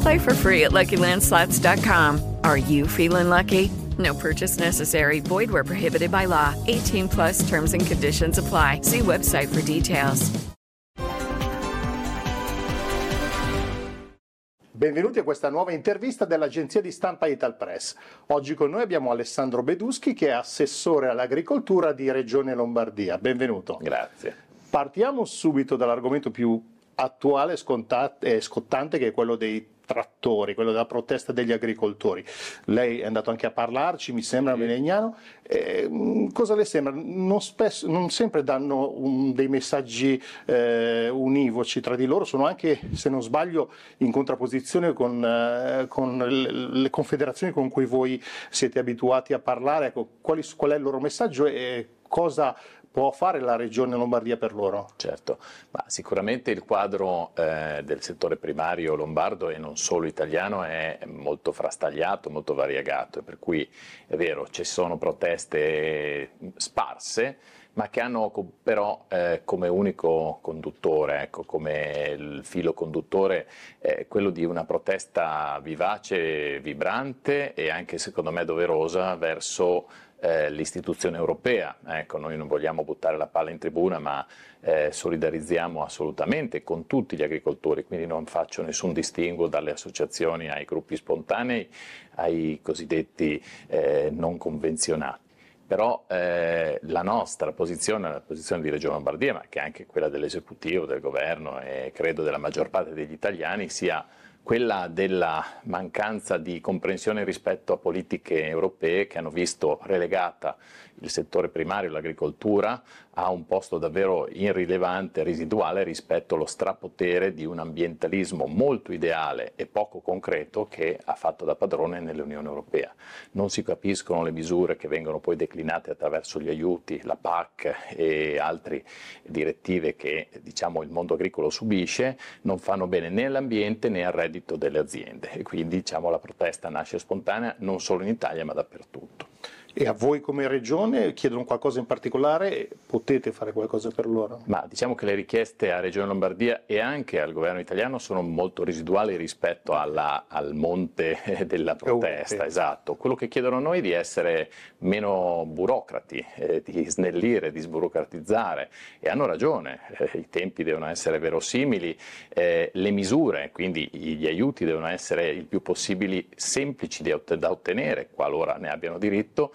Play for free at LuckyLandSlots.com. Are you feeling lucky? No purchase necessary. Void where prohibited by law. 18 plus terms and conditions apply. See website for details. Benvenuti a questa nuova intervista dell'agenzia di stampa Italpress. Oggi con noi abbiamo Alessandro Beduschi che è assessore all'agricoltura di Regione Lombardia. Benvenuto. Grazie. Partiamo subito dall'argomento più attuale e scottante che è quello dei trattori, quello della protesta degli agricoltori. Lei è andato anche a parlarci, mi sembra, sì. Melegnano. Eh, cosa le sembra? Non, spesso, non sempre danno un, dei messaggi eh, univoci tra di loro, sono anche, se non sbaglio, in contrapposizione con, eh, con le, le, confederazioni con cui voi siete abituati a parlare. Ecco, quali, qual è il loro messaggio e cosa può fare la regione Lombardia per loro? Certo, ma sicuramente il quadro eh, del settore primario lombardo e non solo italiano è molto frastagliato, molto variegato, per cui è vero, ci sono proteste sparse, ma che hanno però eh, come unico conduttore, ecco, come il filo conduttore, eh, quello di una protesta vivace, vibrante e anche secondo me doverosa verso eh, l'istituzione europea. Ecco, noi non vogliamo buttare la palla in tribuna, ma eh, solidarizziamo assolutamente con tutti gli agricoltori, quindi non faccio nessun distinguo dalle associazioni ai gruppi spontanei, ai cosiddetti eh, non convenzionati però eh, la nostra posizione, la posizione di Regione Lombardia, ma che è anche quella dell'esecutivo, del governo e credo della maggior parte degli italiani, sia quella della mancanza di comprensione rispetto a politiche europee che hanno visto relegata il settore primario, l'agricoltura, a un posto davvero irrilevante, residuale rispetto allo strapotere di un ambientalismo molto ideale e poco concreto che ha fatto da padrone nell'Unione Europea. Non si capiscono le misure che vengono poi declinate attraverso gli aiuti, la PAC e altre direttive che diciamo, il mondo agricolo subisce, non fanno bene né all'ambiente né al reddito delle aziende e quindi diciamo, la protesta nasce spontanea non solo in Italia ma dappertutto. E a voi come regione chiedono qualcosa in particolare? Potete fare qualcosa per loro? Ma diciamo che le richieste a Regione Lombardia e anche al governo italiano sono molto residuali rispetto alla, al monte della protesta. Okay. Esatto. Quello che chiedono a noi è di essere meno burocrati, eh, di snellire, di sburocratizzare e hanno ragione, eh, i tempi devono essere verosimili, eh, le misure, quindi gli aiuti devono essere il più possibili semplici da ottenere qualora ne abbiano diritto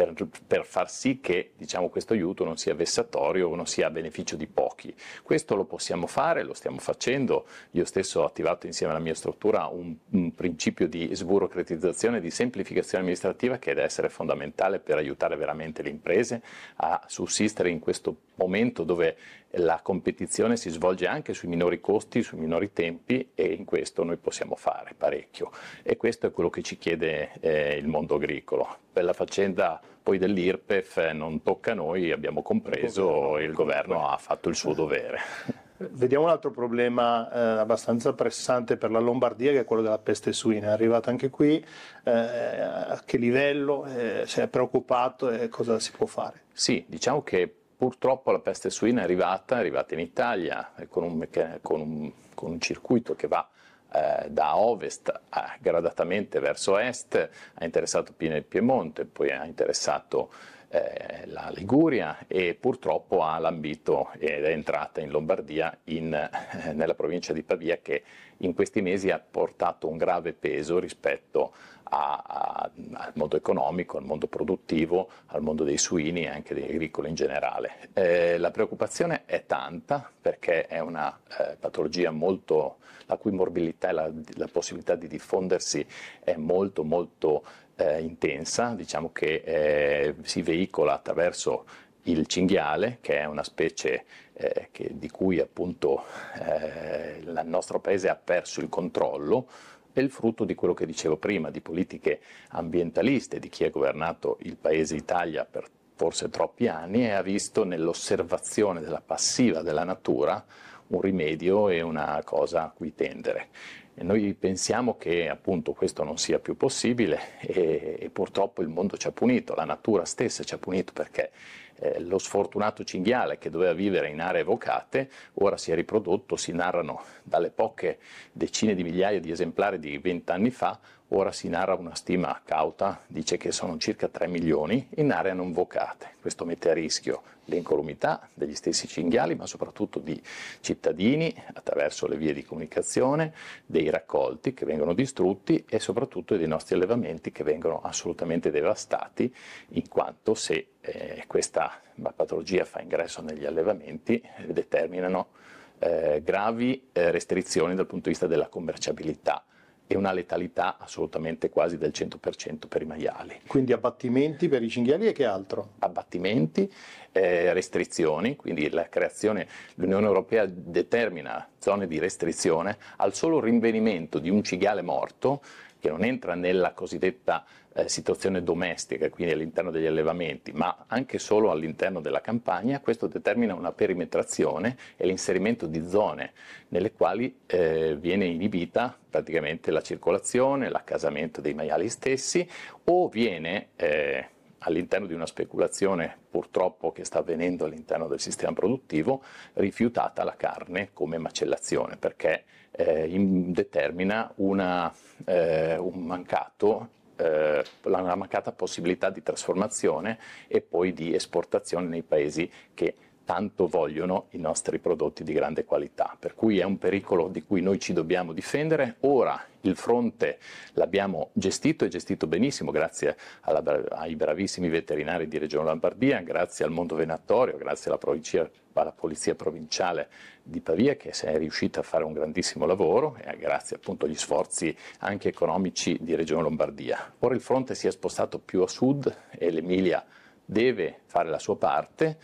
per, per far sì che diciamo, questo aiuto non sia vessatorio o non sia a beneficio di pochi. Questo lo possiamo fare, lo stiamo facendo. Io stesso ho attivato insieme alla mia struttura un, un principio di sburocratizzazione di semplificazione amministrativa che deve essere fondamentale per aiutare veramente le imprese a sussistere in questo momento dove la competizione si svolge anche sui minori costi, sui minori tempi e in questo noi possiamo fare parecchio e questo è quello che ci chiede eh, il mondo agricolo. Per la faccenda poi dell'IRPEF eh, non tocca a noi, abbiamo compreso il governo ha fatto il suo dovere. Vediamo un altro problema eh, abbastanza pressante per la Lombardia che è quello della peste suina. È arrivato anche qui, eh, a che livello, eh, si è preoccupato e cosa si può fare? Sì, diciamo che purtroppo la peste suina è arrivata, è arrivata in Italia con un, con un, con un circuito che va eh, da ovest eh, gradatamente verso est, ha interessato Piemonte, poi ha interessato eh, la Liguria e purtroppo ha lambito ed è entrata in Lombardia in, eh, nella provincia di Pavia che in questi mesi ha portato un grave peso rispetto a, a, al mondo economico, al mondo produttivo, al mondo dei suini e anche degli agricoli in generale. Eh, la preoccupazione è tanta perché è una eh, patologia molto, la cui morbilità e la, la possibilità di diffondersi è molto molto eh, intensa, diciamo che eh, si veicola attraverso il cinghiale, che è una specie eh, che, di cui appunto eh, il nostro paese ha perso il controllo, è il frutto di quello che dicevo prima, di politiche ambientaliste, di chi ha governato il paese Italia per forse troppi anni e ha visto nell'osservazione della passiva della natura un rimedio e una cosa a cui tendere. Noi pensiamo che appunto questo non sia più possibile e, e, purtroppo il mondo ci ha punito, la natura stessa ci ha punito perché eh, lo sfortunato cinghiale che doveva vivere in aree evocate ora si è riprodotto, si narrano dalle poche decine di migliaia di esemplari di vent'anni fa Ora si narra una stima cauta, dice che sono circa 3 milioni in aree non vocate. Questo mette a rischio l'incolumità degli stessi cinghiali, ma soprattutto di cittadini attraverso le vie di comunicazione, dei raccolti che vengono distrutti e soprattutto dei nostri allevamenti che vengono assolutamente devastati, in quanto se eh, questa patologia fa ingresso negli allevamenti eh, determinano eh, gravi eh, restrizioni dal punto di vista della commerciabilità e una letalità assolutamente quasi del 100% per i maiali. Quindi abbattimenti per i cinghiali e che altro? Abbattimenti, eh, restrizioni, quindi la creazione, l'Unione Europea determina zone di restrizione al solo rinvenimento di un cinghiale morto che non entra nella cosiddetta eh, situazione domestica, quindi all'interno degli allevamenti, ma anche solo all'interno della campagna, questo determina una perimetrazione e l'inserimento di zone nelle quali eh, viene inibita praticamente la circolazione, l'accasamento dei maiali stessi o viene eh, all'interno di una speculazione purtroppo che sta avvenendo all'interno del sistema produttivo, rifiutata la carne come macellazione, perché eh, in, determina una, eh, un mancato eh, la mancata possibilità di trasformazione e poi di esportazione nei paesi che tanto vogliono i nostri prodotti di grande qualità, per cui è un pericolo di cui noi ci dobbiamo difendere. Ora il fronte l'abbiamo gestito e gestito benissimo grazie alla, ai bravissimi veterinari di Regione Lombardia, grazie al mondo venatorio, grazie alla, alla Polizia Provinciale di Pavia che è riuscita a fare un grandissimo lavoro e grazie appunto agli sforzi anche economici di Regione Lombardia. Ora il fronte si è spostato più a sud e l'Emilia deve fare la sua parte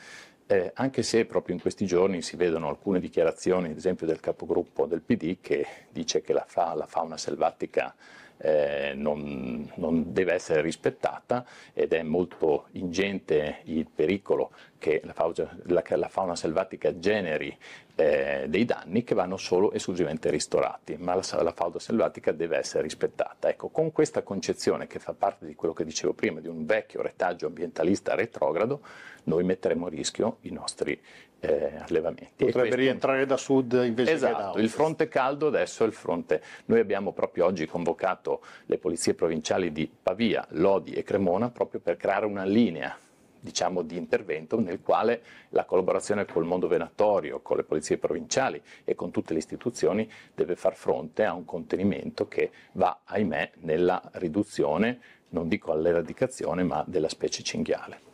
eh, anche se proprio in questi giorni si vedono alcune dichiarazioni, ad esempio del capogruppo del PD, che dice che la, fa, la fauna selvatica eh, non, non, deve essere rispettata ed è molto ingente il pericolo che la fauna, la, la fauna selvatica generi eh, dei danni che vanno solo esclusivamente ristorati, ma la, la, fauna selvatica deve essere rispettata. Ecco, con questa concezione che fa parte di quello che dicevo prima, di un vecchio retaggio ambientalista retrogrado, noi metteremo a rischio i nostri eh, allevamenti. Potrebbe questo... rientrare da sud invece esatto, che da ovest. il fronte caldo adesso è il fronte. Noi abbiamo proprio oggi convocato le polizie provinciali di Pavia, Lodi e Cremona proprio per creare una linea diciamo, di intervento nel quale la collaborazione col mondo venatorio, con le polizie provinciali e con tutte le istituzioni deve far fronte a un contenimento che va, ahimè, nella riduzione, non dico all'eradicazione, ma della specie cinghiale.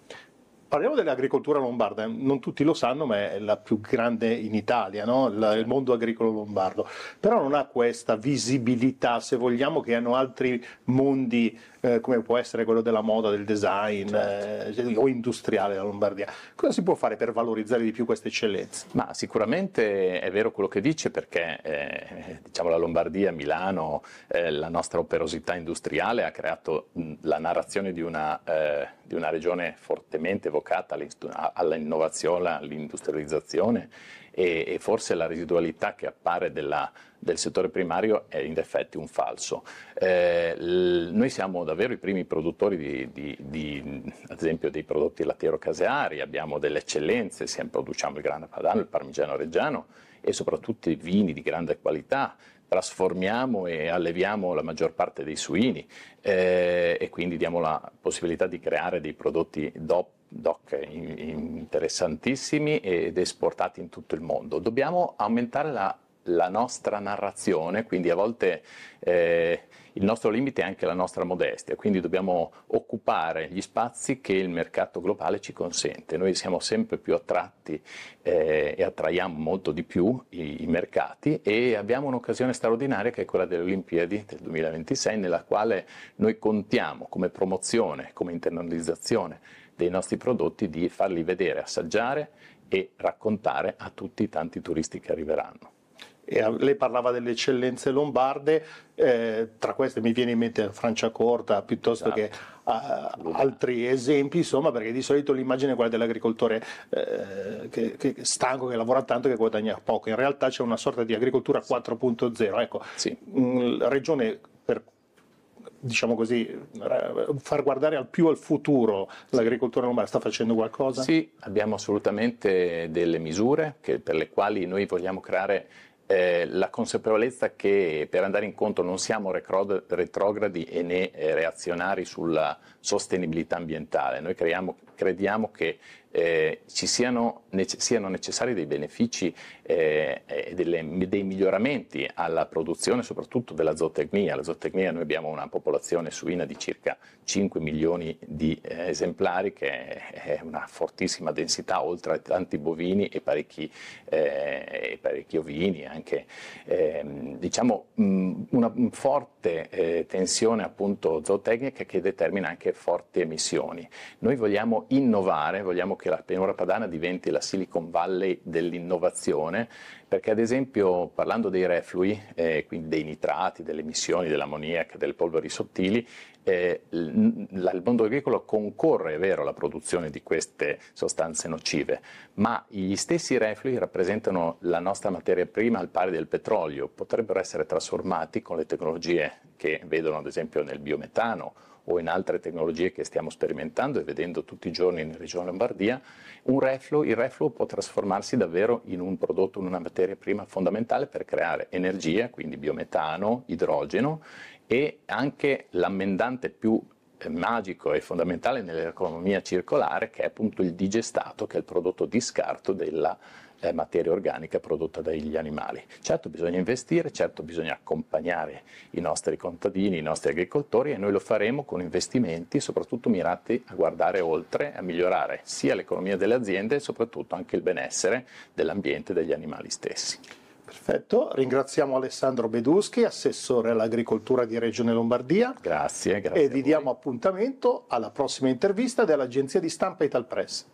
Parliamo dell'agricoltura lombarda, non tutti lo sanno, ma è la più grande in Italia, no? il mondo agricolo lombardo, però non ha questa visibilità, se vogliamo, che hanno altri mondi eh, come può essere quello della moda, del design certo. eh, o industriale della Lombardia. Cosa si può fare per valorizzare di più queste eccellenze? Ma sicuramente è vero quello che dice perché eh, diciamo la Lombardia, Milano, eh, la nostra operosità industriale ha creato mh, la narrazione di una, eh, di una regione fortemente evocata all'innovazione, all'industrializzazione e, e forse la residualità che appare della, del settore primario è in effetti un falso. Eh, l- noi siamo davvero i primi produttori di, di, di, ad esempio dei prodotti lattiero-caseari, abbiamo delle eccellenze, produciamo il grana padano, il parmigiano reggiano e soprattutto i vini di grande qualità, trasformiamo e alleviamo la maggior parte dei suini eh, e quindi diamo la possibilità di creare dei prodotti DOP DOC interessantissimi ed esportati in tutto il mondo. Dobbiamo aumentare la, la nostra narrazione, quindi a volte eh, il nostro limite è anche la nostra modestia, quindi dobbiamo occupare gli spazi che il mercato globale ci consente. Noi siamo sempre più attratti eh, e attraiamo molto di più i, i, mercati e abbiamo un'occasione straordinaria che è quella delle Olimpiadi del 2026 nella quale noi contiamo come promozione, come internalizzazione dei nostri prodotti di farli vedere, assaggiare e raccontare a tutti i tanti turisti che arriveranno. E lei parlava delle eccellenze lombarde, eh, tra queste mi viene in mente Franciacorta piuttosto esatto. che uh, altri esempi, insomma, perché di solito l'immagine è quella dell'agricoltore eh, che, che stanco, che lavora tanto che guadagna poco. In realtà c'è una sorta di agricoltura 4.0. Ecco, sì. mh, regione per diciamo così, far guardare al più al futuro l'agricoltura lombarda sta facendo qualcosa? Sì, abbiamo assolutamente delle misure che, per le quali noi vogliamo creare eh, la consapevolezza che per andare incontro non siamo retrogradi e né eh, reazionari sulla sostenibilità ambientale, noi creiamo, crediamo che eh, ci siano, nece- siano, necessari dei benefici e eh, dei miglioramenti alla produzione soprattutto della zootecnia. La zootecnia noi abbiamo una popolazione suina di circa 5 milioni di eh, esemplari che è una fortissima densità oltre a tanti bovini e parecchi, eh, e parecchi ovini, anche ehm, diciamo mh, una forte eh, tensione appunto zootecnica che determina anche forti emissioni. Noi vogliamo innovare, vogliamo che la pianura padana diventi la Silicon Valley dell'innovazione, perché ad esempio parlando dei reflui, eh, quindi dei nitrati, delle emissioni dell'ammoniaca, delle polveri sottili, eh, il mondo agricolo concorre, è vero, alla produzione di queste sostanze nocive, ma gli stessi reflui rappresentano la nostra materia prima al pari del petrolio, potrebbero essere trasformati con le tecnologie che vedono ad esempio nel biometano o in altre tecnologie che stiamo sperimentando e vedendo tutti i giorni in Regione Lombardia, refluo, il refluo può trasformarsi davvero in un prodotto, in una materia prima fondamentale per creare energia, quindi biometano, idrogeno e anche l'ammendante più eh, magico e fondamentale nell'economia circolare che è appunto il digestato, che è il prodotto di scarto della eh, materia organica prodotta dagli animali. Certo bisogna investire, certo bisogna accompagnare i nostri contadini, i nostri agricoltori e noi lo faremo con investimenti soprattutto mirati a guardare oltre, a migliorare sia l'economia delle aziende e soprattutto anche il benessere dell'ambiente e degli animali stessi. Perfetto, ringraziamo Alessandro Beduschi, assessore all'agricoltura di Regione Lombardia. Grazie, grazie. E vi diamo appuntamento alla prossima intervista dell'agenzia di stampa Italpress.